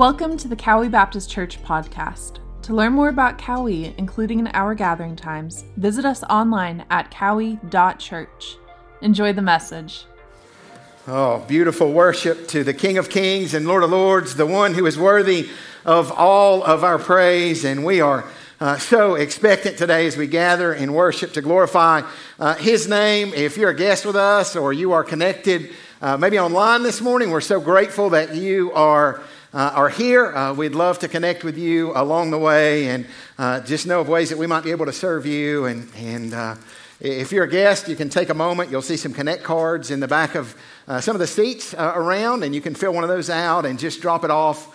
Welcome to the Cowie Baptist Church podcast. To learn more about Cowie, including in our gathering times, visit us online at cowie.church. Enjoy the message. Oh, beautiful worship to the King of Kings and Lord of Lords, the one who is worthy of all of our praise. And we are uh, so expectant today as we gather in worship to glorify uh, His name. If you're a guest with us or you are connected, uh, maybe online this morning, we're so grateful that you are uh, are here. Uh, we'd love to connect with you along the way and uh, just know of ways that we might be able to serve you. And, and uh, if you're a guest, you can take a moment. You'll see some Connect cards in the back of uh, some of the seats around, and you can fill one of those out and just drop it off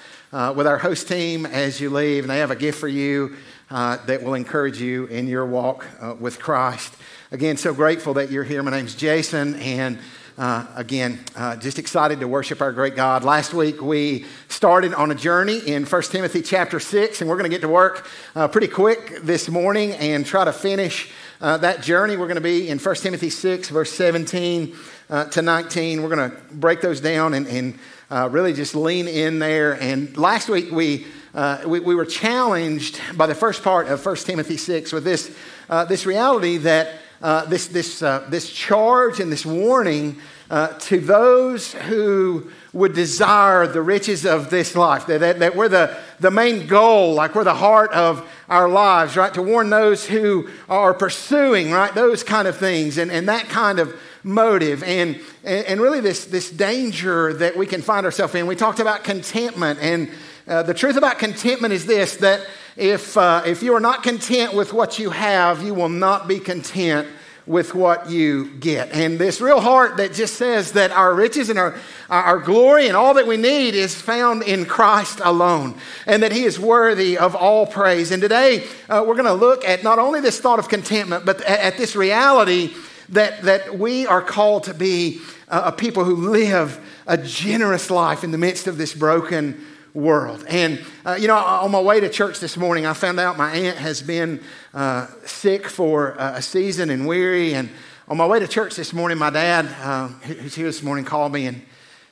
with our host team as you leave. And they have a gift for you that will encourage you in your walk with Christ. Again, so grateful that you're here. My name's Jason, and uh, again, uh, just excited to worship our great God. Last week we started on a journey in 1 Timothy chapter 6, and we're going to get to work uh, pretty quick this morning and try to finish uh, that journey. We're going to be in 1 Timothy 6, verse 17 uh, to 19. We're going to break those down and, and uh, really just lean in there. And last week we, we, we, were challenged by the first part of 1 Timothy 6 with this, this reality that uh, this, this, uh, this charge and this warning uh, to those who would desire the riches of this life, that, that, that we're the, the main goal, like we're the heart of our lives, right? To warn those who are pursuing, right, those kind of things and, and that kind of motive and, and really this, this danger that we can find ourselves in. We talked about contentment, and uh, the truth about contentment is this that if, uh, if you are not content with what you have, you will not be content with what you get. And this real heart that just says that our riches and our, our glory and all that we need is found in Christ alone, and that He is worthy of all praise. And today uh, we're going to look at not only this thought of contentment, but at, at this reality that, that we are called to be a people who live a generous life in the midst of this broken world. And, uh, you know, on my way to church this morning, I found out my aunt has been uh, sick for a season and weary. And on my way to church this morning, my dad, uh, who's here this morning, called me and,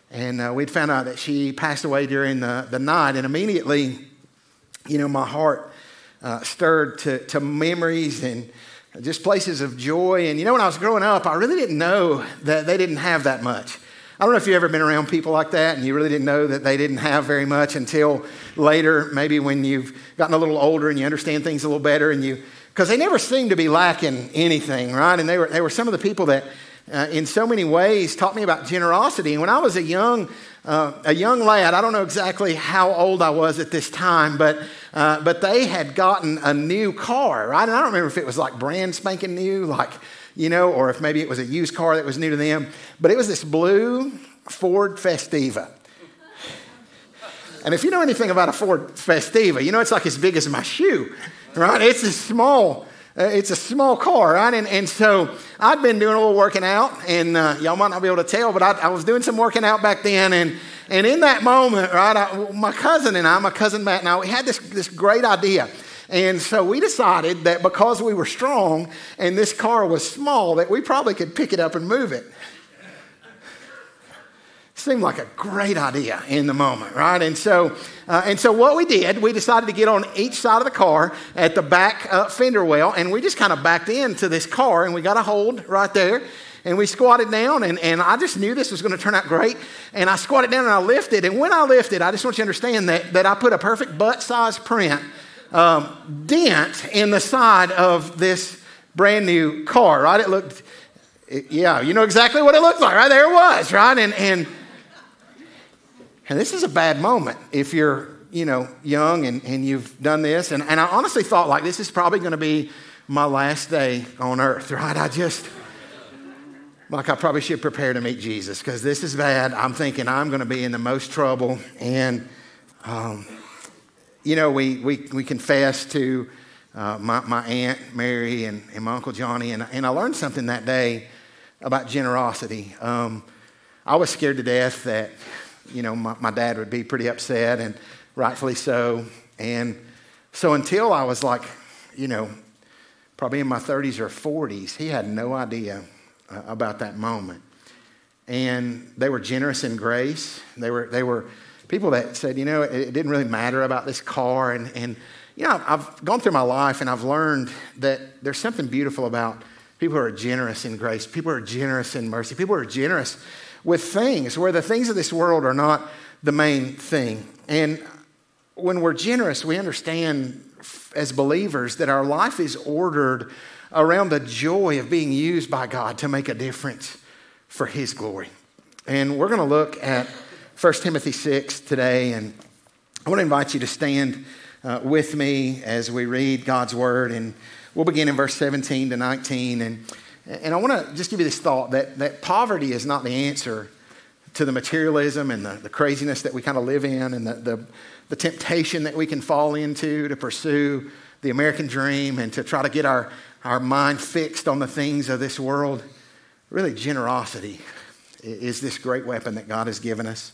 and uh, we'd found out that she passed away during the, the night. And immediately, you know, my heart uh, stirred to, to memories and just places of joy. And, you know, when I was growing up, I really didn't know that they didn't have that much. I don't know if you've ever been around people like that and you really didn't know that they didn't have very much until later, maybe when you've gotten a little older and you understand things a little better and you, because they never seemed to be lacking anything, right? And they were, they were some of the people that, uh, in so many ways, taught me about generosity. And when I was a young, uh, a young lad, I don't know exactly how old I was at this time, but, uh, but they had gotten a new car, right? And I don't remember if it was like brand spanking new, like you know, or if maybe it was a used car that was new to them. But it was this blue Ford Festiva. And if you know anything about a Ford Festiva, you know it's like as big as my shoe, right? It's a small, uh, it's a small car, right? And, and so I'd been doing a little working out, and uh, y'all might not be able to tell, but I, I, was doing some working out back then. And, and in that moment, right, I, my cousin and I, my cousin Matt and I, we had this, this great idea. And so we decided that because we were strong and this car was small, that we probably could pick it up and move it. Seemed like a great idea in the moment, right? And so, uh, and so what we did, we decided to get on each side of the car at the back uh, fender well, and we just kind of backed into this car, and we got a hold right there and we squatted down and, and i just knew this was going to turn out great and i squatted down and i lifted and when i lifted i just want you to understand that, that i put a perfect butt size print um, dent in the side of this brand new car, right? It looked, it, yeah, you know exactly what it looked like, right? There it was, right? And, and, and this is a bad moment if you're, you know, young and, and you've done this. And, and I honestly thought, like, this is probably going to be my last day on earth, right? I just, like, I probably should prepare to meet Jesus because this is bad. I'm thinking I'm going to be in the most trouble. And, um, you know, we, we, we confessed to uh, my, my Aunt Mary and, and my Uncle Johnny, and, and I learned something that day about generosity. Um, I was scared to death that, you know, my, my dad would be pretty upset, and rightfully so. And so until I was like, you know, probably in my 30s or 40s, he had no idea uh, about that moment. And they were generous in grace. They were, they were people that said, you know, it, it didn't really matter about this car. And, and you know, I've gone through my life and I've learned that there's something beautiful about people who are generous in grace, people who are generous in mercy, people who are generous with things where the things of this world are not the main thing. And when we're generous, we understand as believers that our life is ordered around the joy of being used by God to make a difference for His glory. And we're going to look at 1 Timothy 6 today, and I want to invite you to stand uh, with me as we read God's Word. And we'll begin in verse 17 to 19. And, and I want to just give you this thought that, that poverty is not the answer to the materialism and the, the craziness that we kind of live in and the, the, the temptation that we can fall into to pursue the American dream and to try to get our, our mind fixed on the things of this world. Really, generosity is this great weapon that God has given us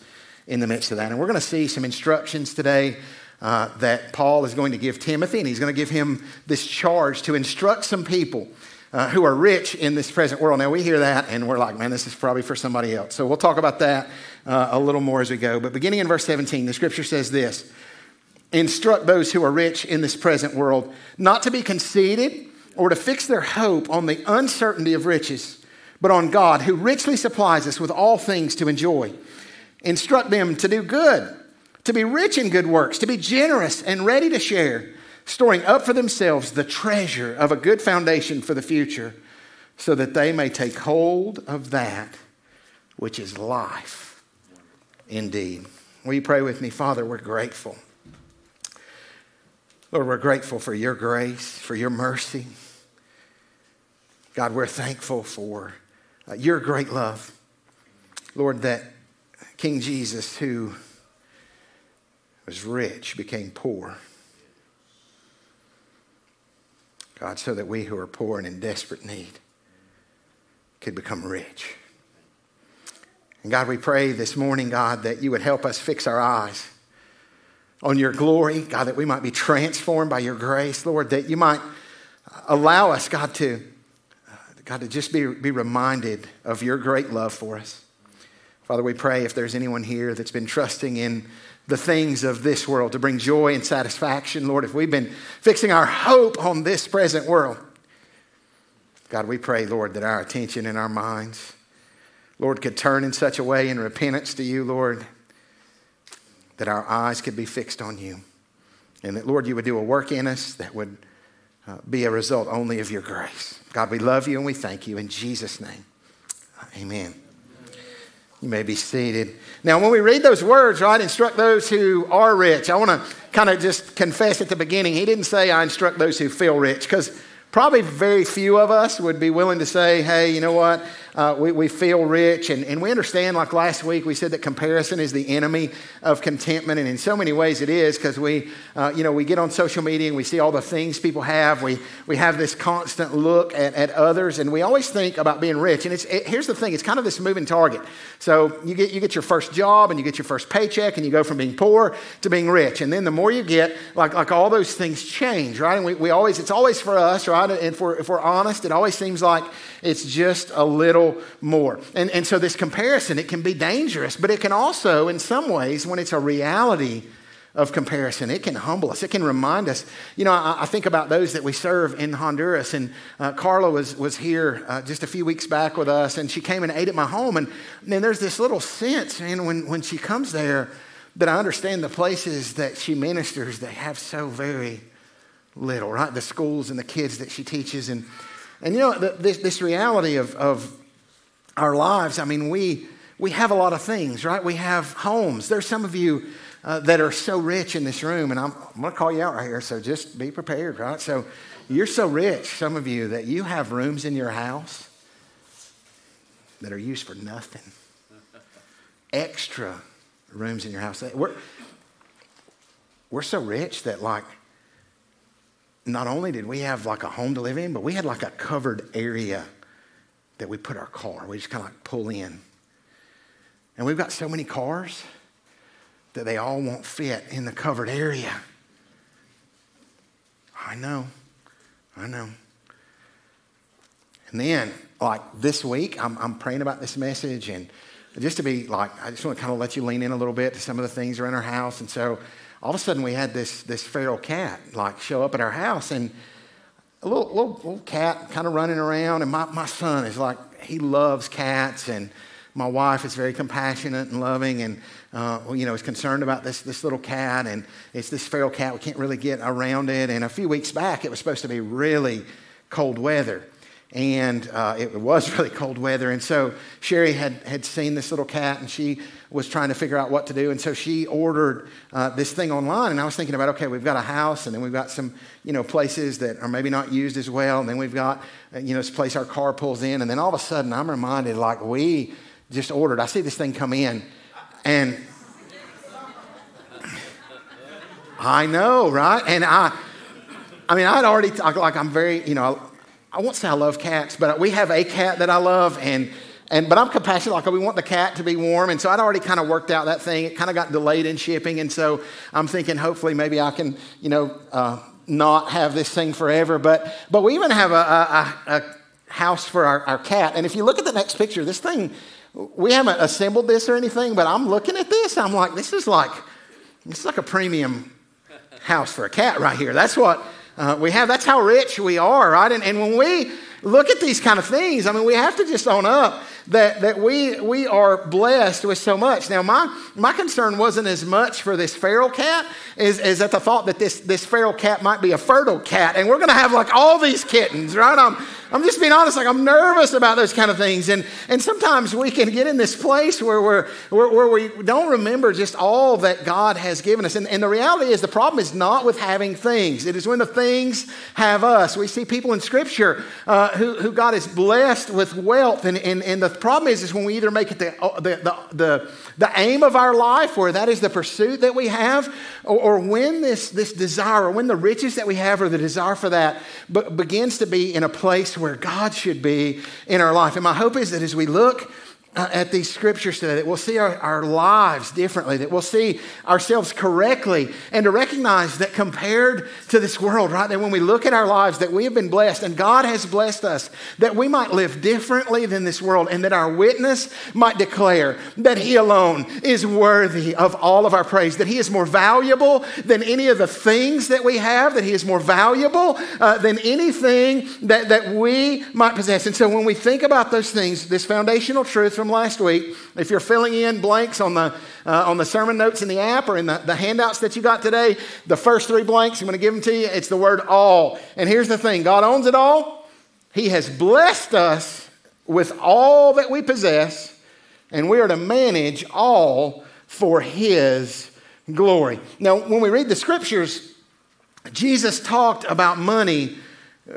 in the midst of that. And we're going to see some instructions today uh, that Paul is going to give Timothy, and he's going to give him this charge to instruct some people. Uh, who are rich in this present world. Now, we hear that and we're like, man, this is probably for somebody else. So we'll talk about that uh, a little more as we go. But beginning in verse 17, the scripture says this Instruct those who are rich in this present world not to be conceited or to fix their hope on the uncertainty of riches, but on God, who richly supplies us with all things to enjoy. Instruct them to do good, to be rich in good works, to be generous and ready to share, storing up for themselves the treasure of a good foundation for the future, so that they may take hold of that which is life indeed. Will you pray with me? Father, we're grateful. Lord, we're grateful for your grace, for your mercy. God, we're thankful for uh, your great love. Lord, that King Jesus, who was rich, became poor. God, so that we who are poor and in desperate need could become rich. And God, we pray this morning, God, that you would help us fix our eyes on your glory, God, that we might be transformed by your grace, Lord, that you might allow us, God, to, God, to just be, be reminded of your great love for us. Father, we pray if there's anyone here that's been trusting in the things of this world to bring joy and satisfaction, Lord, if we've been fixing our hope on this present world, God, we pray, Lord, that our attention and our minds, Lord, could turn in such a way in repentance to you, Lord, that our eyes could be fixed on you. And that, Lord, you would do a work in us that would uh, be a result only of your grace. God, we love you and we thank you in Jesus' name. Amen. You may be seated. Now, when we read those words, right, instruct those who are rich, I want to kind of just confess at the beginning, he didn't say, I instruct those who feel rich, because probably very few of us would be willing to say, hey, you know what? Uh, we, we feel rich. And, and we understand, like last week, we said that comparison is the enemy of contentment. And in so many ways it is because we, uh, you know, we get on social media and we see all the things people have. We, we have this constant look at, at others and we always think about being rich. And it's, it, here's the thing, it's kind of this moving target. So you get, you get your first job and you get your first paycheck and you go from being poor to being rich. And then the more you get, like, like all those things change, right? And we, we always, it's always for us, right? And if we're, if we're honest, it always seems like it's just a little more. And, and so this comparison, it can be dangerous, but it can also, in some ways, when it's a reality of comparison, it can humble us. It can remind us. You know, I, I think about those that we serve in Honduras, and uh, Carla was, was here uh, just a few weeks back with us, and she came and ate at my home. And then there's this little sense, and when, when she comes there, that I understand the places that she ministers, they have so very little, right? The schools and the kids that she teaches. And, and you know, the, this, this reality of, of our lives, I mean, we, we have a lot of things, right? We have homes. There's some of you uh, that are so rich in this room, and I'm, I'm going to call you out right here, so just be prepared, right? So you're so rich, some of you, that you have rooms in your house that are used for nothing. Extra rooms in your house. We're, we're so rich that, like, not only did we have like a home to live in, but we had like a covered area that we put our car. We just kind of like pull in. And we've got so many cars that they all won't fit in the covered area. I know. I know. And then, like this week, I'm, I'm praying about this message, and just to be like, I just want to kind of let you lean in a little bit to some of the things around our house. And so all of a sudden we had this, this feral cat like show up at our house and a little, little, little cat kind of running around. And my, my son is like, he loves cats. And my wife is very compassionate and loving and, uh, you know, is concerned about this, this little cat. And it's this feral cat. We can't really get around it. And a few weeks back, it was supposed to be really cold weather and uh, it was really cold weather. And so Sherry had, had seen this little cat and she was trying to figure out what to do. And so she ordered uh, this thing online. And I was thinking about, okay, we've got a house and then we've got some, you know, places that are maybe not used as well. And then we've got, uh, you know, this place our car pulls in. And then all of a sudden I'm reminded, like, we just ordered. I see this thing come in and I know, right? And I, I mean, I'd already, like, I'm very, you know, I won't say I love cats, but we have a cat that I love, and, and but I'm compassionate. Like we want the cat to be warm, and so I'd already kind of worked out that thing. It kind of got delayed in shipping, and so I'm thinking hopefully maybe I can, you know, uh, not have this thing forever. But but we even have a, a, a house for our, our cat, and if you look at the next picture, this thing we haven't assembled this or anything, but I'm looking at this. I'm like, this is like is like a premium house for a cat right here. That's what uh, we have. That's how rich we are, right? And, and when we look at these kind of things, I mean, we have to just own up that, that we, we are blessed with so much. Now, my, my concern wasn't as much for this feral cat as, as at the thought that this, this feral cat might be a fertile cat, and we're going to have like all these kittens, right? I'm, I'm just being honest, like I'm nervous about those kind of things. And, and sometimes we can get in this place where, we're, where, where we don't remember just all that God has given us. And, and the reality is the problem is not with having things, it is when the things have us. We see people in Scripture uh, who, who God has blessed with wealth. And, and, and the problem is, is when we either make it the, the, the, the, the aim of our life, where that is the pursuit that we have, or, or when this, this desire, or when the riches that we have, or the desire for that, begins to be in a place where God should be in our life. And my hope is that as we look uh, at these scriptures today, that we'll see our, our lives differently, that we'll see ourselves correctly, and to recognize that compared to this world, right, that when we look at our lives, that we have been blessed and God has blessed us, that we might live differently than this world, and that our witness might declare that He alone is worthy of all of our praise, that He is more valuable than any of the things that we have, that He is more valuable uh, than anything that, that we might possess. And so when we think about those things, this foundational truth, from last week. If you're filling in blanks on the, uh, on the sermon notes in the app or in the, the handouts that you got today, the first three blanks, I'm going to give them to you. It's the word all. And here's the thing God owns it all. He has blessed us with all that we possess, and we are to manage all for His glory. Now, when we read the scriptures, Jesus talked about money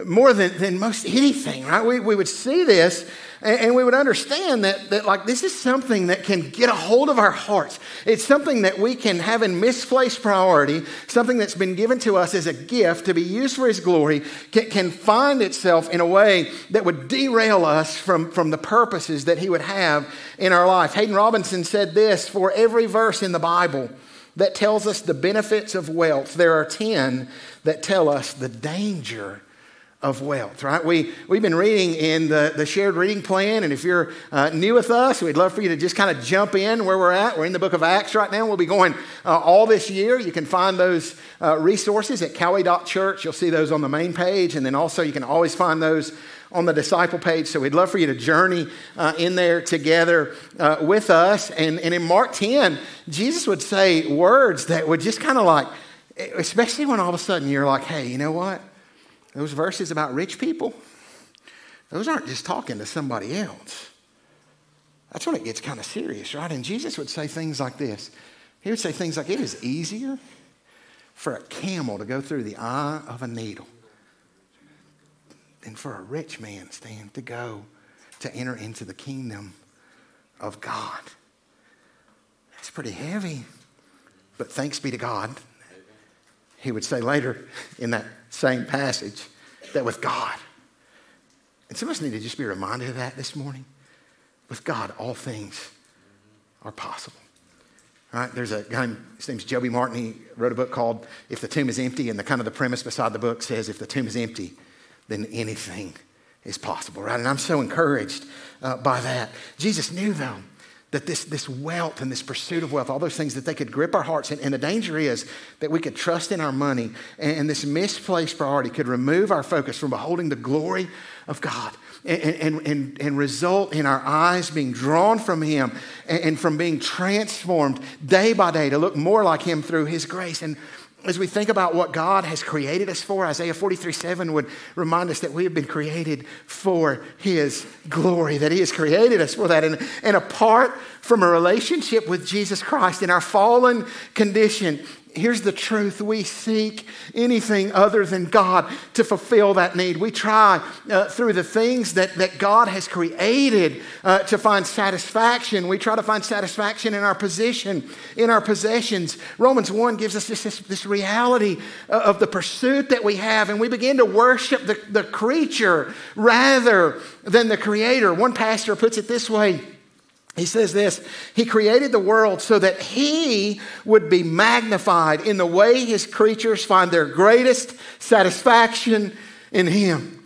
more than, than most anything, right? We, we would see this and, and, we would understand that, that, like, this is something that can get a hold of our hearts. It's something that we can have in misplaced priority, something that's been given to us as a gift to be used for His glory, can, can find itself in a way that would derail us from, from the purposes that He would have in our life. Haddon Robinson said this for every verse in the Bible that tells us the benefits of wealth, there are 10 that tell us the danger of wealth, right? We, we've been reading in the, the shared reading plan, and if you're uh, new with us, we'd love for you to just kind of jump in where we're at. We're in the book of Acts right now. We'll be going uh, all this year. You can find those uh, resources at Cowie.church. You'll see those on the main page, and then also you can always find those on the disciple page. So we'd love for you to journey uh, in there together uh, with us. And, and in Mark 10, Jesus would say words that would just kind of like, especially when all of a sudden you're like, hey, you know what? Those verses about rich people, those aren't just talking to somebody else. That's when it gets kind of serious, right? And Jesus would say things like this. He would say things like, It is easier for a camel to go through the eye of a needle than for a rich man stand to go to enter into the kingdom of God. That's pretty heavy. But thanks be to God, he would say later in that same passage that with God, and some of us need to just be reminded of that this morning. With God, all things are possible. All right, there's a guy, his name's Joby Martin. He wrote a book called If the Tomb is Empty, and the kind of the premise beside the book says, If the tomb is empty, then anything is possible, right? And I'm so encouraged uh, by that. Jesus knew, though, that this, this wealth and this pursuit of wealth, all those things that they could grip our hearts. And, and the danger is that we could trust in our money, and, and, this misplaced priority could remove our focus from beholding the glory of God and, and, and, and result in our eyes being drawn from Him and, and from being transformed day by day to look more like Him through His grace. And as we think about what God has created us for, Isaiah 43 7 would remind us that we have been created for His glory, that He has created us for that. And, and apart from a relationship with Jesus Christ in our fallen condition, Here's the truth we seek anything other than God to fulfill that need. We try uh, through the things that, that God has created uh, to find satisfaction. We try to find satisfaction in our position, in our possessions. Romans 1 gives us this, this, this reality uh, of the pursuit that we have, and we begin to worship the, the creature rather than the creator. One pastor puts it this way. He says this He created the world so that He would be magnified in the way His creatures find their greatest satisfaction in Him.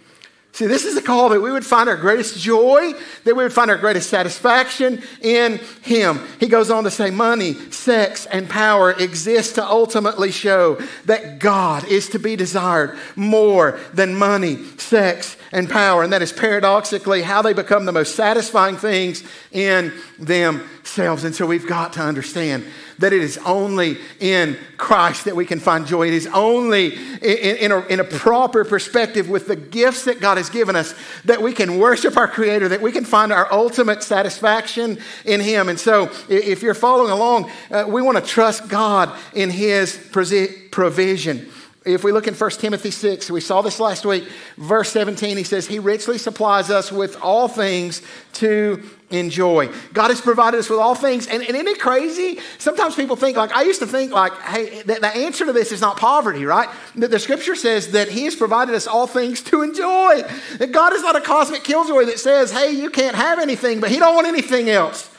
See, this is a call that we would find our greatest joy, that we would find our greatest satisfaction in Him. He goes on to say, money, sex, and power exist to ultimately show that God is to be desired more than money, sex, and power. And that is paradoxically how they become the most satisfying things in themselves. And so we've got to understand that it is only in Christ that we can find joy. It is only in, in, a, in a proper perspective with the gifts that God has given us that we can worship our Creator, that we can find our ultimate satisfaction in Him. And so, if you're following along, uh, we want to trust God in His provision. If we look in 1 Timothy 6, we saw this last week, verse 17, he says, He richly supplies us with all things to enjoy. God has provided us with all things. And, and isn't it crazy? Sometimes people think, like, I used to think, like, hey, the, the answer to this is not poverty, right? The, the scripture says that He has provided us all things to enjoy. That God is not a cosmic killjoy that says, hey, you can't have anything, but He don't want anything else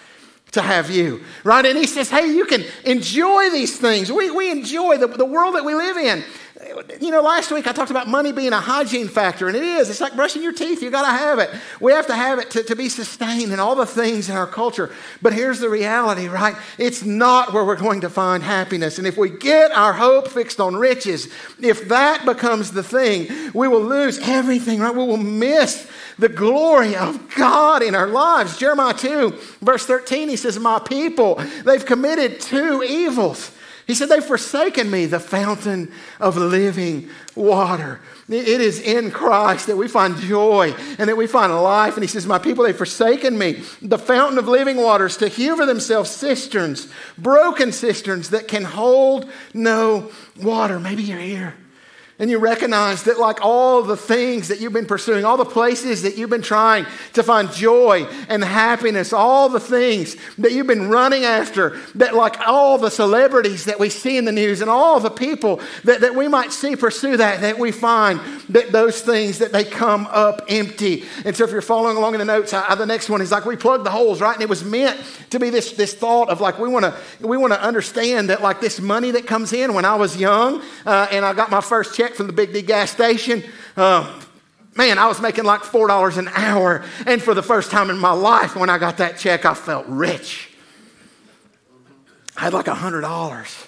to have you, right? And he says, hey, you can enjoy these things. We, we enjoy the, the world that we live in. You know, last week I talked about money being a hygiene factor, and it is. It's like brushing your teeth. You got to have it. We have to have it to, to be sustained in all the things in our culture. But here's the reality, right? It's not where we're going to find happiness. And if we get our hope fixed on riches, if that becomes the thing, we will lose everything, right? We will miss the glory of God in our lives. Jeremiah 2, verse 13, he says, My people, they've committed two evils. He said, They've forsaken me, the fountain of living water. It is in Christ that we find joy and that we find life. And he says, My people, they've forsaken me, the fountain of living waters, to hew for themselves cisterns, broken cisterns that can hold no water. Maybe you're here. And you recognize that, like all the things that you've been pursuing, all the places that you've been trying to find joy and happiness, all the things that you've been running after, that, like all the celebrities that we see in the news and all the people that, that we might see pursue that, that we find that those things that they come up empty. And so, if you're following along in the notes, I, the next one is like we plug the holes, right? And it was meant to be this, this thought of like we want to we want to understand that like this money that comes in when I was young uh, and I got my first check check from the Big D gas station. Uh, man, I was making like $4 an hour. And for the first time in my life, when I got that check, I felt rich. I had like $100.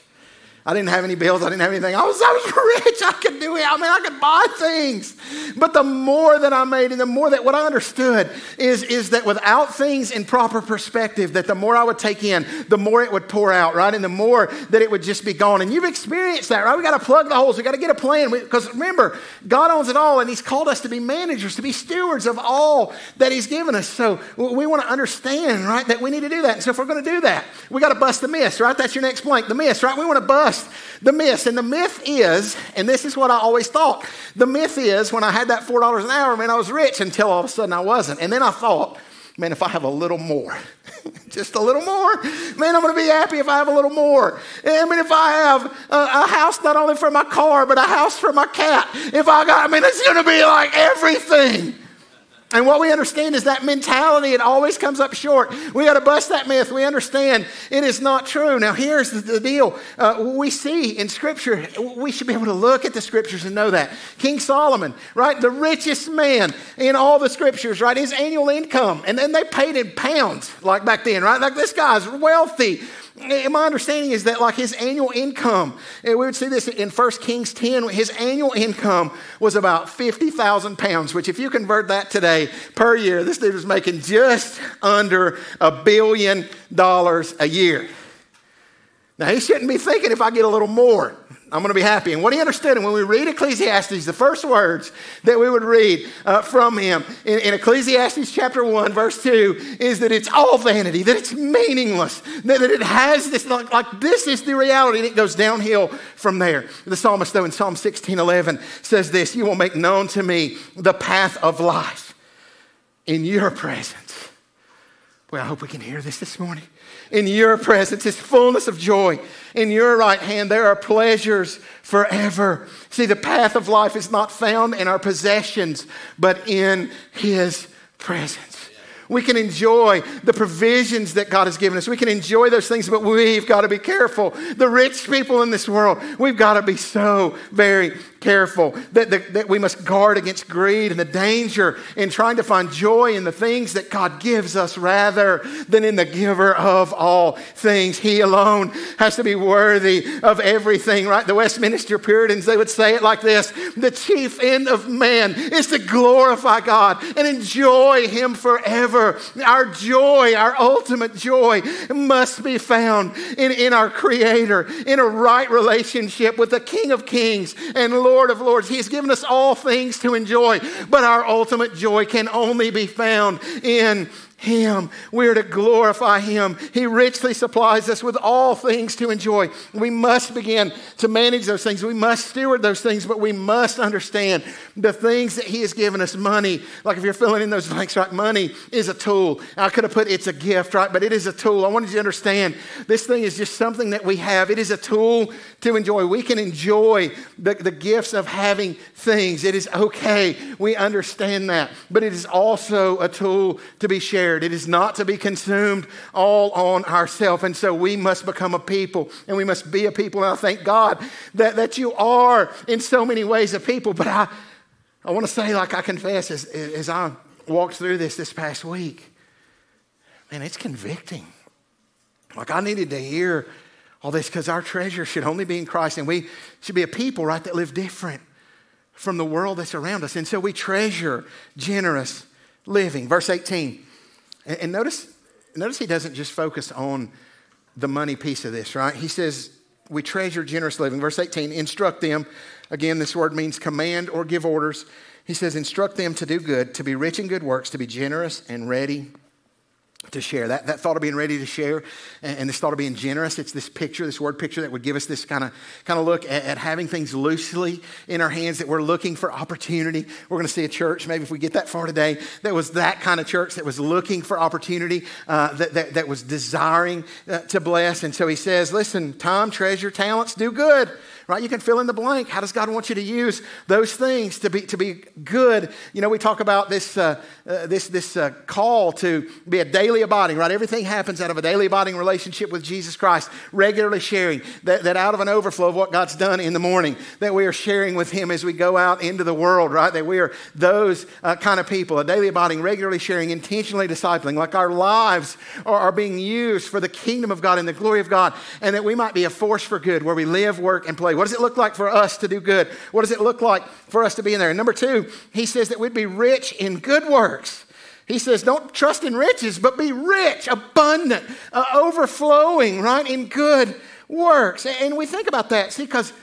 I didn't have any bills. I didn't have anything. I was, I was rich. I could do it. I mean, I could buy things. But the more that I made and the more that what I understood is, is that without things in proper perspective, that the more I would take in, the more it would pour out, right? And the more that it would just be gone. And you've experienced that, right? We got to plug the holes. We got to get a plan. Because remember, God owns it all and He's called us to be managers, to be stewards of all that He's given us. So we want to understand, right, that we need to do that. And so if we're going to do that, we got to bust the myths, right? That's your next blank, the myths, right? We want to bust the myth. And the myth is, and this is what I always thought the myth is when I had that $4 an hour, man, I was rich until all of a sudden I wasn't. And then I thought, man, if I have a little more, just a little more, man, I'm going to be happy if I have a little more. I mean, if I have a, a, house not only for my car, but a house for my cat, if I got, I mean, it's going to be like everything. And what we understand is that mentality, it always comes up short. We got to bust that myth. We understand it is not true. Now, here's the, deal uh, we see in Scripture, we should be able to look at the Scriptures and know that. King Solomon, right, the richest man in all the Scriptures, right, his annual income, and then they paid in pounds, like back then, right? Like this guy's wealthy. My understanding is that, like his annual income, we would see this in 1 Kings 10, his annual income was about 50,000 pounds, which, if you convert that today per year, this dude was making just under a billion dollars a year. Now, he shouldn't be thinking if I get a little more. I'm going to be happy. And what he understood, and when we read Ecclesiastes, the first words that we would read uh, from him in, in, Ecclesiastes chapter 1, verse 2, is that it's all vanity, that it's meaningless, that, that it has this, like, like, this is the reality, and it goes downhill from there. The psalmist, though, in Psalm 16 11, says this You will make known to me the path of life in your presence. Well, I hope we can hear this this morning. In your presence is fullness of joy. In your right hand, there are pleasures forever. See, the path of life is not found in our possessions, but in His presence. We can enjoy the provisions that God has given us. We can enjoy those things, but we've got to be careful. The rich people in this world, we've got to be so very careful that, that, that, we must guard against greed and the danger in trying to find joy in the things that God gives us rather than in the giver of all things. He alone has to be worthy of everything, right? The Westminster Puritans, they would say it like this The chief end of man is to glorify God and enjoy Him forever. Our joy, our ultimate joy, must be found in, in our Creator, in a right relationship with the King of Kings and Lord Lord of Lords. He has given us all things to enjoy, but our ultimate joy can only be found in him. We're to glorify Him. He richly supplies us with all things to enjoy. We must begin to manage those things. We must steward those things, but we must understand the things that He has given us. Money, like if you're filling in those blanks, right? Money is a tool. I could have put it's a gift, right? But it is a tool. I wanted you to understand this thing is just something that we have. It is a tool to enjoy. We can enjoy the, the gifts of having things. It is okay. We understand that. But it is also a tool to be shared shared. It is not to be consumed all on ourselves. And so we must become a people and we must be a people. And I thank God that, that you are in so many ways a people. But I, I want to say, like I confess, as, as I walked through this this past week, man, it's convicting. Like I needed to hear all this because our treasure should only be in Christ and we should be a people, right, that live different from the world that's around us. And so we treasure generous living. Verse 18 and, and notice, notice he doesn't just focus on the money piece of this, right? He says, We treasure generous living. Verse 18, instruct them. Again, this word means command or give orders. He says, Instruct them to do good, to be rich in good works, to be generous and ready to share. That, that thought of being ready to share and, and, this thought of being generous, it's this picture, this word picture that would give us this kind of kind of look at, at, having things loosely in our hands, that we're looking for opportunity. We're going to see a church, maybe if we get that far today, that was that kind of church that was looking for opportunity, uh, that, that, that, was desiring uh, to bless. And so he says, listen, time, treasure, talents, do good right? You can fill in the blank. How does God want you to use those things to be, to be good? You know, we talk about this, uh, uh, this, this uh, call to be a daily abiding, right? Everything happens out of a daily abiding relationship with Jesus Christ, regularly sharing that, that out of an overflow of what God's done in the morning, that we are sharing with Him as we go out into the world, right? That we are those uh, kind of people, a daily abiding, regularly sharing, intentionally discipling, like our lives are, are being used for the kingdom of God and the glory of God, and that we might be a force for good where we live, work, and play. What does it look like for us to do good? What does it look like for us to be in there? And number two, he says that we'd be rich in good works. He says, don't trust in riches, but be rich, abundant, uh, overflowing, right, in good works. And we think about that, see, because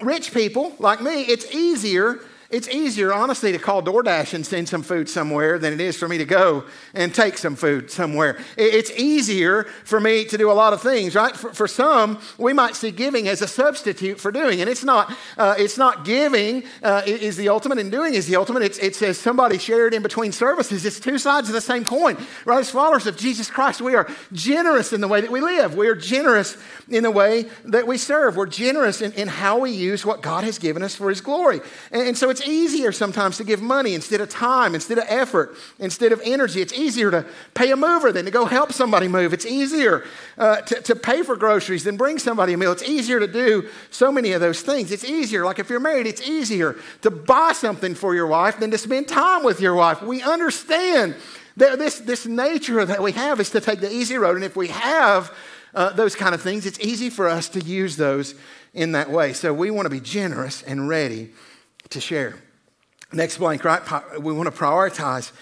rich people like me, it's easier it's easier, honestly, to call DoorDash and send some food somewhere than it is for me to go and take some food somewhere. It's easier for me to do a lot of things, right? For, for some, we might see giving as a substitute for doing, and it's not. Uh, it's not giving uh, is the ultimate, and doing is the ultimate. It's, it says somebody shared in between services. It's two sides of the same coin, right? As followers of Jesus Christ, we are generous in the way that we live. We are generous in the way that we serve. We're generous in, in how we use what God has given us for His glory, and, and so it's easier sometimes to give money instead of time, instead of effort, instead of energy. It's easier to pay a mover than to go help somebody move. It's easier uh, to, to pay for groceries than bring somebody a meal. It's easier to do so many of those things. It's easier, like if you're married, it's easier to buy something for your wife than to spend time with your wife. We understand that this, this nature that we have is to take the easy road. And if we have uh, those kind of things, it's easy for us to use those in that way. So we want to be generous and ready to share. Next blank, right? We want to prioritize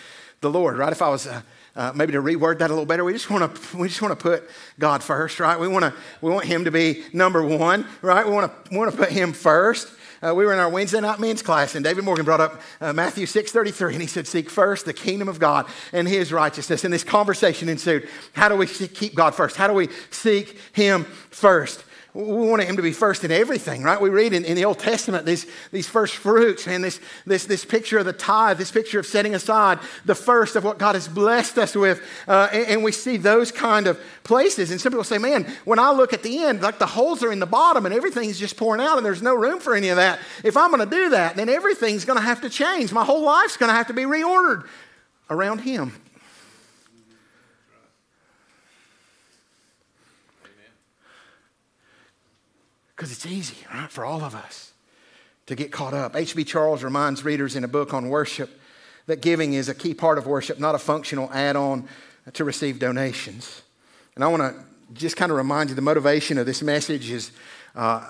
the Lord, right? If I was uh, uh, maybe to reword that a little better, we just want to we just want to put God first, right? We want to we want Him to be number one, right? We want to want to put Him first. Uh, we were in our Wednesday night men's class, and David Morgan brought up uh, Matthew 6.33, and he said, seek first the kingdom of God and his righteousness. And this conversation ensued. How do we keep God first? How do we seek him first? We want him to be first in everything, right? We read in, in the Old Testament these, these first fruits and this, this, this picture of the tithe, this picture of setting aside the first of what God has blessed us with. Uh, and, and, we see those kind of places. And some people say, man, when I look at the end, like the holes are in the bottom and everything's just pouring out and there's no room for any of that. If I'm going to do that, then everything's going to have to change. My whole life's going to have to be reordered around him. Because it's easy, right, for all of us to get caught up. H.B. Charles reminds readers in a book on worship that giving is a key part of worship, not a functional add on to receive donations. And I want to just kind of remind you the motivation of this message is uh,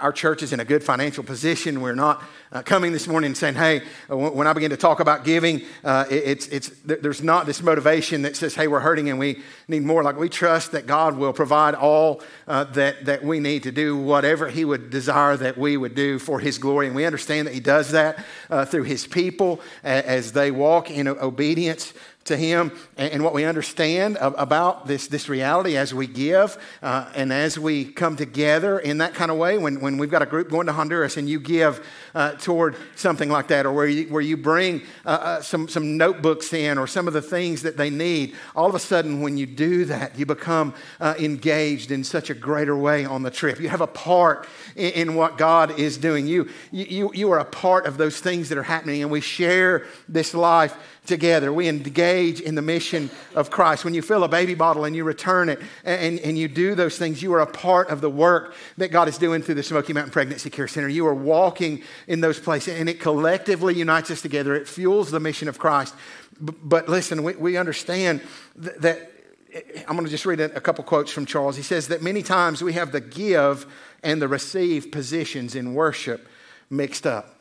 our church is in a good financial position. We're not uh, coming this morning and saying, hey, uh, when I begin to talk about giving, uh, it's, it's, there's not this motivation that says, hey, we're hurting and we need more. Like we trust that God will provide all uh, that, that we need to do whatever He would desire that we would do for His glory. And we understand that He does that uh, through His people as they walk in obedience to Him and, what we understand about this, this reality as we give uh, and as we come together in that kind of way. When, when we've got a group going to Honduras and you give uh, toward something like that, or where you, where you bring uh, uh, some, some notebooks in or some of the things that they need, all of a sudden, when you do that, you become uh, engaged in such a greater way on the trip. You have a part in, in what God is doing. You, you, you are a part of those things that are happening, and we share this life together. We engage in the mission of Christ. When you fill a baby bottle and you return it and, and you do those things, you are a part of the work that God is doing through the Smoky Mountain Pregnancy Care Center. You are walking in those places and it collectively unites us together. It fuels the mission of Christ. But listen, we, we understand that. Eh, I'm going to just read a couple quotes from Charles. He says that many times we have the give and the receive positions in worship mixed up.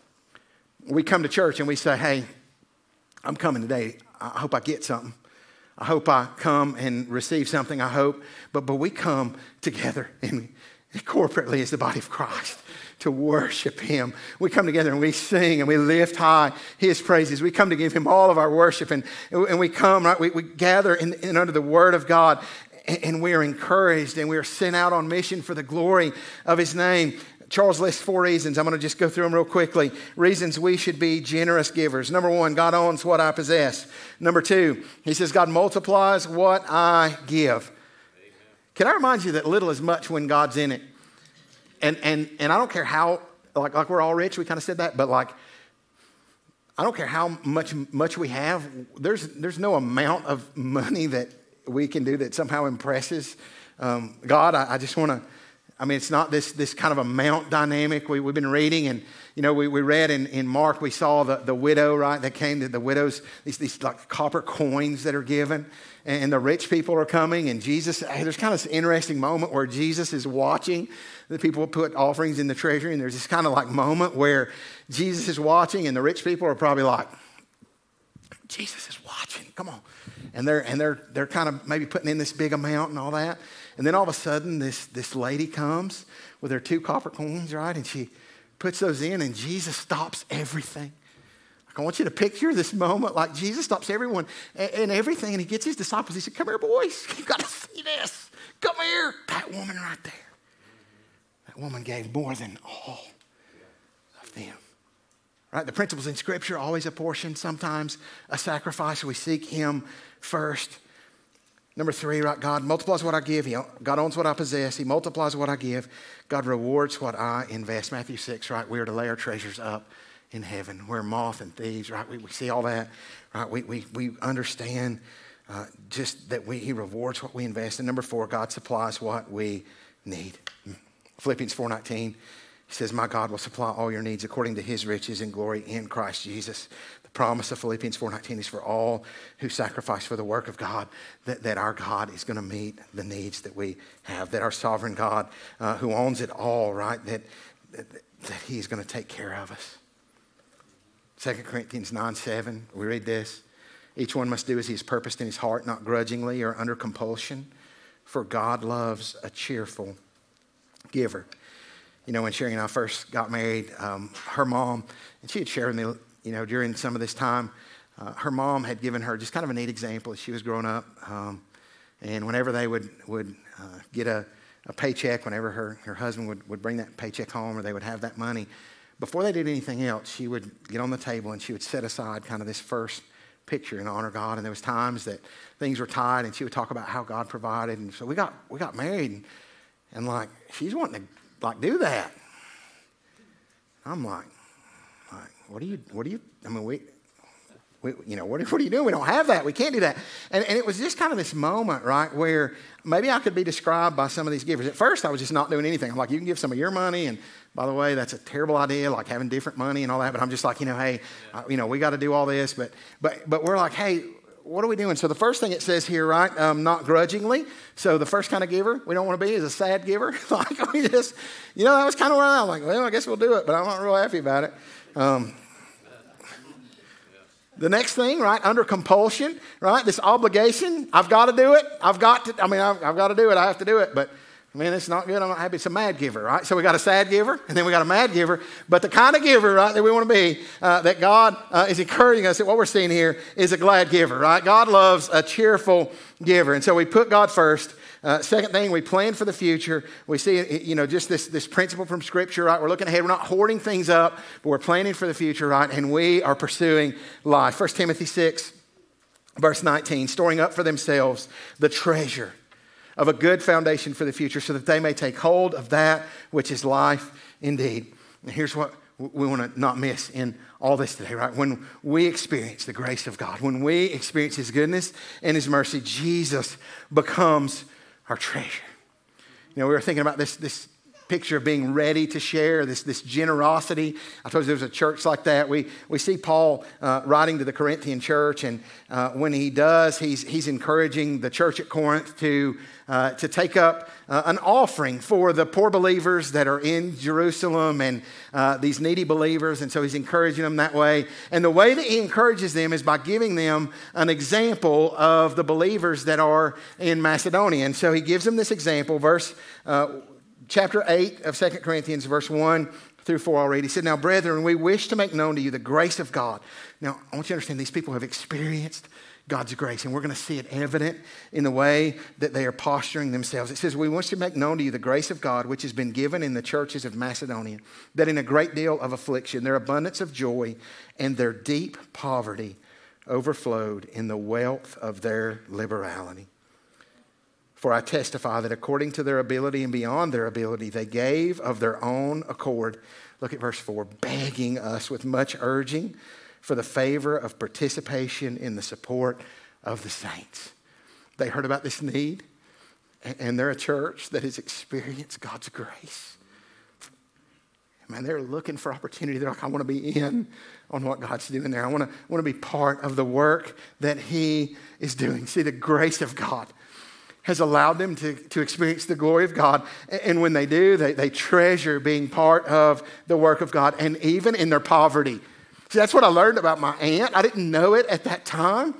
We come to church and we say, hey, I'm coming today. I hope I get something. I hope I come and receive something. I hope. But, but we come together corporately as the body of Christ to worship Him. We come together and we sing and we lift high His praises. We come to give Him all of our worship and, and we come, right? We, we gather in, in under the Word of God and we are encouraged and we are sent out on mission for the glory of His name. Charles lists four reasons. I'm going to just go through them real quickly. Reasons we should be generous givers. Number one, God owns what I possess. Number two, he says, God multiplies what I give. Amen. Can I remind you that little is much when God's in it? And, and, and I don't care how, like, like we're all rich, we kind of said that, but like, I don't care how much, much we have, there's, there's no amount of money that we can do that somehow impresses um, God. I, I just want to I mean, it's not this, this kind of amount dynamic. We, have been reading, and, you know, we, we read in, in Mark, we saw the, the widow, right? That came to the widows, these, these like copper coins that are given, and, and the rich people are coming, and Jesus, there's kind of this interesting moment where Jesus is watching the people put offerings in the treasury, and there's this kind of like moment where Jesus is watching, and the rich people are probably like, Jesus is watching, come on. And they're, and they're, they're kind of maybe putting in this big amount and all that. And then all of a sudden, this, this lady comes with her two copper coins, right? And she puts those in, and Jesus stops everything. Like, I want you to picture this moment like Jesus stops everyone and, and everything, and he gets his disciples. He said, Come here, boys. You've got to see this. Come here. That woman right there. That woman gave more than all of them. Right? The principles in Scripture always a portion, sometimes a sacrifice. We seek Him first. Number three, right? God multiplies what I give. He, God owns what I possess. He multiplies what I give. God rewards what I invest. Matthew 6, right? We are to lay our treasures up in heaven where moth and thieves, right? We, we see all that, right? We, we, we understand uh, just that we, he rewards what we invest. And number four, God supplies what we need. Philippians 4.19, he says, my God will supply all your needs according to his riches and glory in Christ Jesus. Promise of Philippians 4.19 is for all who sacrifice for the work of God, that, that our God is going to meet the needs that we have, that our sovereign God uh, who owns it all, right, that, that, that he's going to take care of us. 2 Corinthians 9 7, we read this. Each one must do as he has purposed in his heart, not grudgingly or under compulsion, for God loves a cheerful giver. You know, when Sherry and I first got married, um, her mom, and she had shared with me, you know, during some of this time, uh, her mom had given her just kind of a neat example as she was growing up. Um, and whenever they would, would uh, get a, a paycheck, whenever her, her husband would, would bring that paycheck home or they would have that money, before they did anything else, she would get on the table and she would set aside kind of this first picture and honor God. And there was times that things were tight, and she would talk about how God provided. And so we got we got married, and, and like she's wanting to like do that. I'm like what do you what do you? I mean, we we, you know, what, what are you doing? We don't have that. We can't do that. And, and it was just kind of this moment, right, where maybe I could be described by some of these givers. At first, I was just not doing anything. I'm like, you can give some of your money, and by the way, that's a terrible idea, like having different money and all that. But I'm just like, you know, hey, yeah. uh, you know, we got to do all this. But, but, but we're like, hey, what are we doing? So the first thing it says here, right? Um, not grudgingly. So the first kind of giver we don't want to be is a sad giver. like we just, you know, that was kind of where I'm like, well, I guess we'll do it, but I'm not real happy about it. Um, the next thing, right, under compulsion, right, this obligation, I've got to do it. I've got to, I mean, I've, I've got to do it. I have to do it. But, I mean, it's not good. I'm not happy. It's a mad giver, right? So we got a sad giver, and then we got a mad giver. But the kind of giver, right, that we want to be, uh, that God uh, is encouraging us, that what we're seeing here is a glad giver, right? God loves a cheerful giver. And so we put God first. Uh, second thing, we plan for the future. We see, you know, just this, this principle from Scripture, right? We're looking ahead. We're not hoarding things up, but we're planning for the future, right? And we are pursuing life. 1 Timothy 6, verse 19, storing up for themselves the treasure of a good foundation for the future so that they may take hold of that which is life indeed. And here's what we want to not miss in all this today, right? When we experience the grace of God, when we experience His goodness and His mercy, Jesus becomes our treasure. You know, we were thinking about this, this picture of being ready to share, this, this generosity. I told you there was a church like that. We, we see Paul uh, writing to the Corinthian church, and uh, when he does, he's, he's encouraging the church at Corinth to, uh, to take up uh, an offering for the poor believers that are in Jerusalem and uh, these needy believers. And so he's encouraging them that way. And the way that he encourages them is by giving them an example of the believers that are in Macedonia. And so he gives them this example, verse uh, chapter 8 of 2 Corinthians, verse 1 through 4 already. He said, Now, brethren, we wish to make known to you the grace of God. Now, I want you to understand these people have experienced God's grace, and we're going to see it evident in the way that they are posturing themselves. It says, We wish to make known to you the grace of God which has been given in the churches of Macedonia, that in a great deal of affliction, their abundance of joy and their deep poverty overflowed in the wealth of their liberality. For I testify that according to their ability and beyond their ability, they gave of their own accord. Look at verse 4 begging us with much urging for the favor of participation in the support of the saints. They heard about this need, and they're a church that has experienced God's grace. Man, they're looking for opportunity. They're like, I want to be in on what God's doing there. I want to, want to be part of the work that He is doing. See, the grace of God has allowed them to, to experience the glory of God. And when they do, they, they treasure being part of the work of God, and even in their poverty. See, that's what I learned about my aunt. I didn't know it at that time.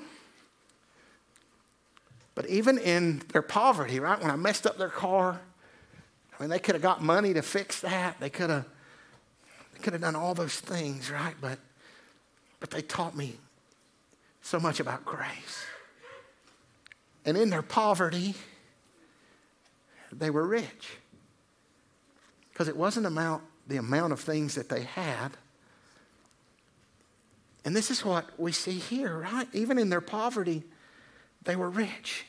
But even in their poverty, right, when I messed up their car, I mean, they could have got money to fix that. They could have, they could have done all those things, right? But, but they taught me so much about grace. And in their poverty, they were rich. Because it wasn't about the amount of things that they had. And this is what we see here, right? Even in their poverty, they were rich.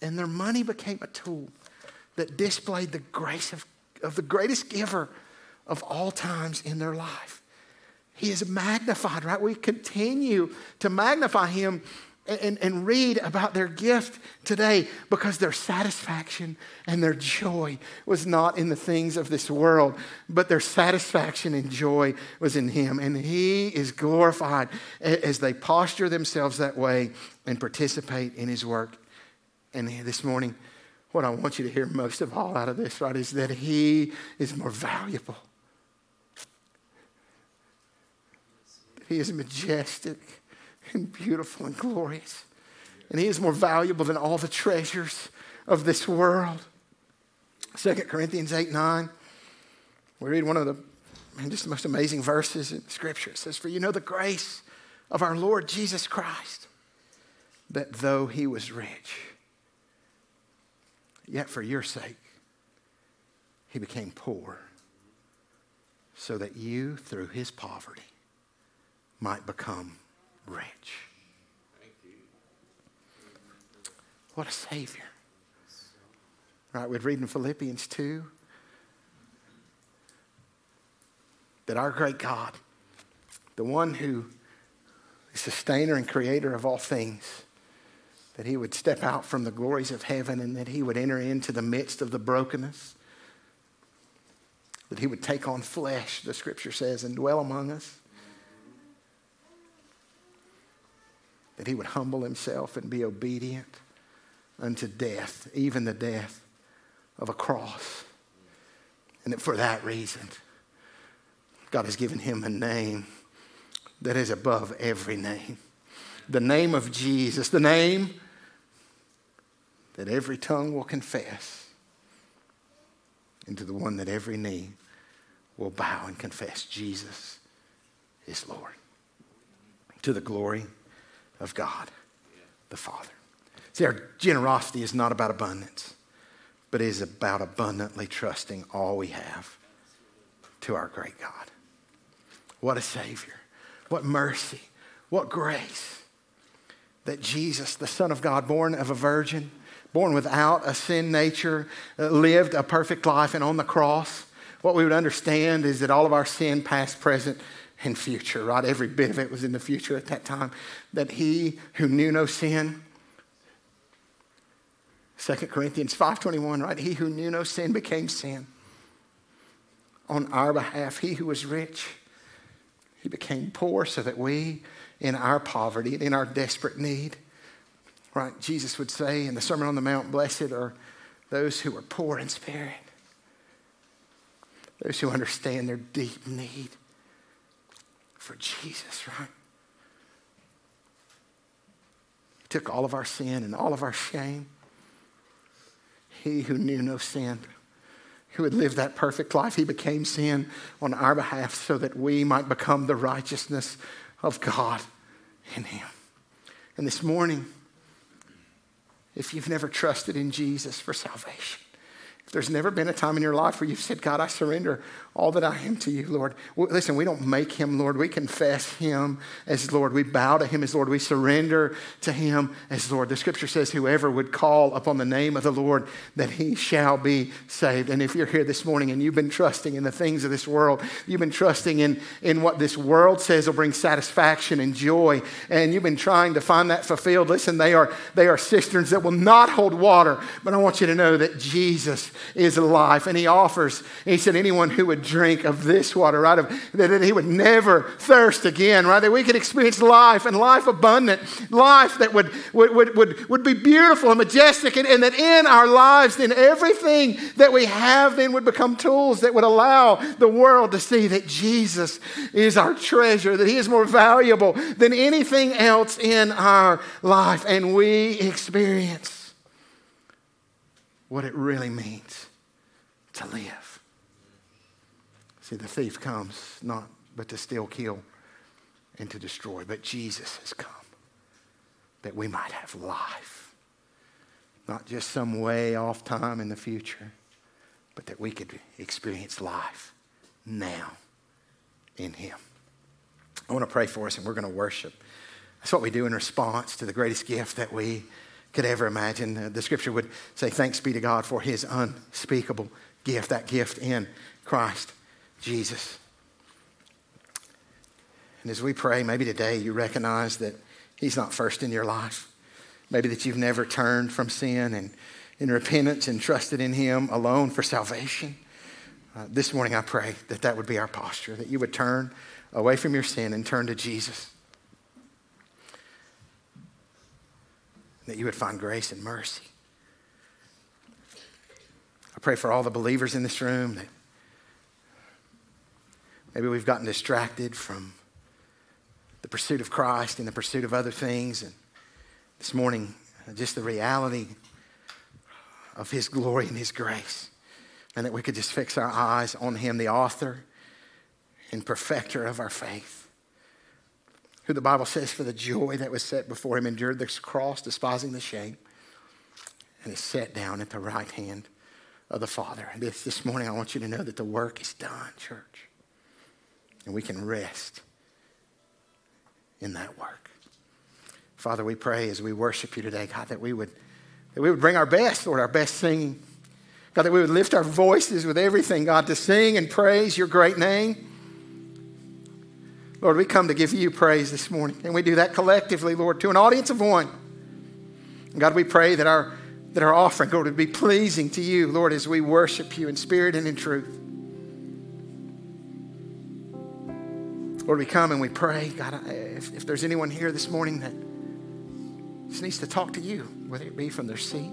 And their money became a tool that displayed the grace of, of the greatest giver of all times in their life. he is magnified, right? We continue to magnify him and, and read about their gift today because their satisfaction and their joy was not in the things of this world, but their satisfaction and joy was in him. And he is glorified as they posture themselves that way and participate in his work. And this morning, what I want you to hear most of all out of this, right, is that he is more valuable He is majestic and beautiful and glorious. And He is more valuable than all the treasures of this world. 2 Corinthians 8 9. We read one of the man, just the most amazing verses in Scripture. It says, For you know the grace of our Lord Jesus Christ, that though he was rich, yet for your sake he became poor, so that you, through his poverty, might become rich. What a Savior. Right, we'd read in Philippians 2 that our great God, the one who is sustainer and creator of all things, that he would step out from the glories of heaven and that he would enter into the midst of the brokenness, that he would take on flesh, the scripture says, and dwell among us. That he would humble himself and be obedient unto death, even the death of a cross. And that for that reason, God has given him a name that is above every name. The name of Jesus, the name that every tongue will confess, and to the one that every knee will bow and confess Jesus is Lord. To the glory of God the Father. See, our generosity is not about abundance, but is about abundantly trusting all we have to our great God. What a Savior. What mercy. What grace that Jesus, the Son of God, born of a virgin, born without a sin nature, uh, lived a perfect life, and on the cross, what we would understand is that all of our sin, past, present, and future, right? Every bit of it was in the future at that time. That he who knew no sin, 2 Corinthians 5.21, right? He who knew no sin became sin on our behalf. He who was rich, he became poor so that we, in our poverty and in our desperate need, right? Jesus would say in the Sermon on the Mount, blessed are those who are poor in spirit, those who understand their deep need for Jesus, right? He took all of our sin and all of our shame. He who knew no sin, who had lived that perfect life, he became sin on our behalf so that we might become the righteousness of God in him. And this morning, if you've never trusted in Jesus for salvation, there's never been a time in your life where you've said, God, I surrender all that I am to you, Lord. Listen, we don't make him Lord. We confess him as Lord. We bow to him as Lord. We surrender to him as Lord. The scripture says, whoever would call upon the name of the Lord, that he shall be saved. And if you're here this morning and you've been trusting in the things of this world, you've been trusting in, in what this world says will bring satisfaction and joy, and you've been trying to find that fulfilled, listen, they are, they are cisterns that will not hold water. But I want you to know that Jesus is life. And he offers, he said, anyone who would drink of this water, right, of, that he would never thirst again, right? That we could experience life and life abundant, life that would, would, would, would, would be beautiful and majestic, and, and that in our lives, then everything that we have then would become tools that would allow the world to see that Jesus is our treasure, that he is more valuable than anything else in our life. And we experience what it really means to live. See, the thief comes not but to steal, kill, and to destroy, but Jesus has come that we might have life. Not just some way off time in the future, but that we could experience life now in Him. I want to pray for us, and we're going to worship. That's what we do in response to the greatest gift that we could ever imagine. The scripture would say, Thanks be to God for his unspeakable gift, that gift in Christ Jesus. And as we pray, maybe today you recognize that He's not first in your life. Maybe that you've never turned from sin and in repentance and trusted in Him alone for salvation. Uh, this morning, I pray that that would be our posture, that you would turn away from your sin and turn to Jesus. That you would find grace and mercy. I pray for all the believers in this room that maybe we've gotten distracted from the pursuit of Christ and the pursuit of other things. And this morning, just the reality of His glory and His grace. And that we could just fix our eyes on Him, the author and perfecter of our faith. Who the Bible says, for the joy that was set before Him, endured this cross, despising the shame, and is set down at the right hand of the Father. And this, this morning, I want you to know that the work is done, church. And we can rest in that work. Father, we pray as we worship you today, God, that we would that we would bring our best, Lord, our best singing. God, that we would lift our voices with everything, God, to sing and praise your great name. Lord, we come to give you praise this morning, and we do that collectively, Lord, to an audience of one. And God, we pray that our, that our offering, Lord, would be pleasing to you, Lord, as we worship you in spirit and in truth. Lord, we come and we pray, God, if, if there's anyone here this morning that just needs to talk to you, whether it be from their seat,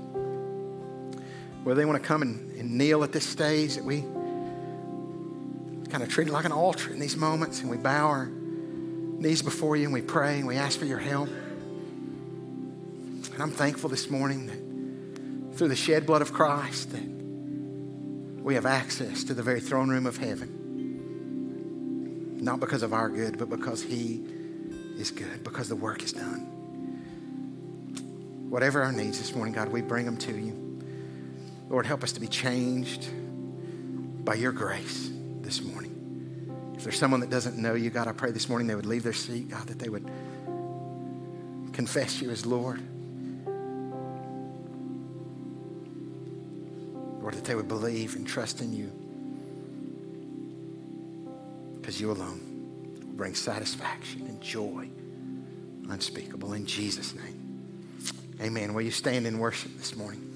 whether they want to come and, and kneel at this stage, that we kind of treat it like an altar in these moments, and we bow our knees before you and we pray and we ask for your help. And I'm thankful this morning that through the shed blood of Christ that we have access to the very throne room of heaven. Not because of our good, but because He is good, because the work is done. Whatever our needs this morning, God, we bring them to you. Lord, help us to be changed by your grace this morning. If there's someone that doesn't know you, God, I pray this morning they would leave their seat, God, that they would confess you as Lord. Lord, that they would believe and trust in you. Because you alone will bring satisfaction and joy unspeakable. In Jesus' name. Amen. Will you stand in worship this morning?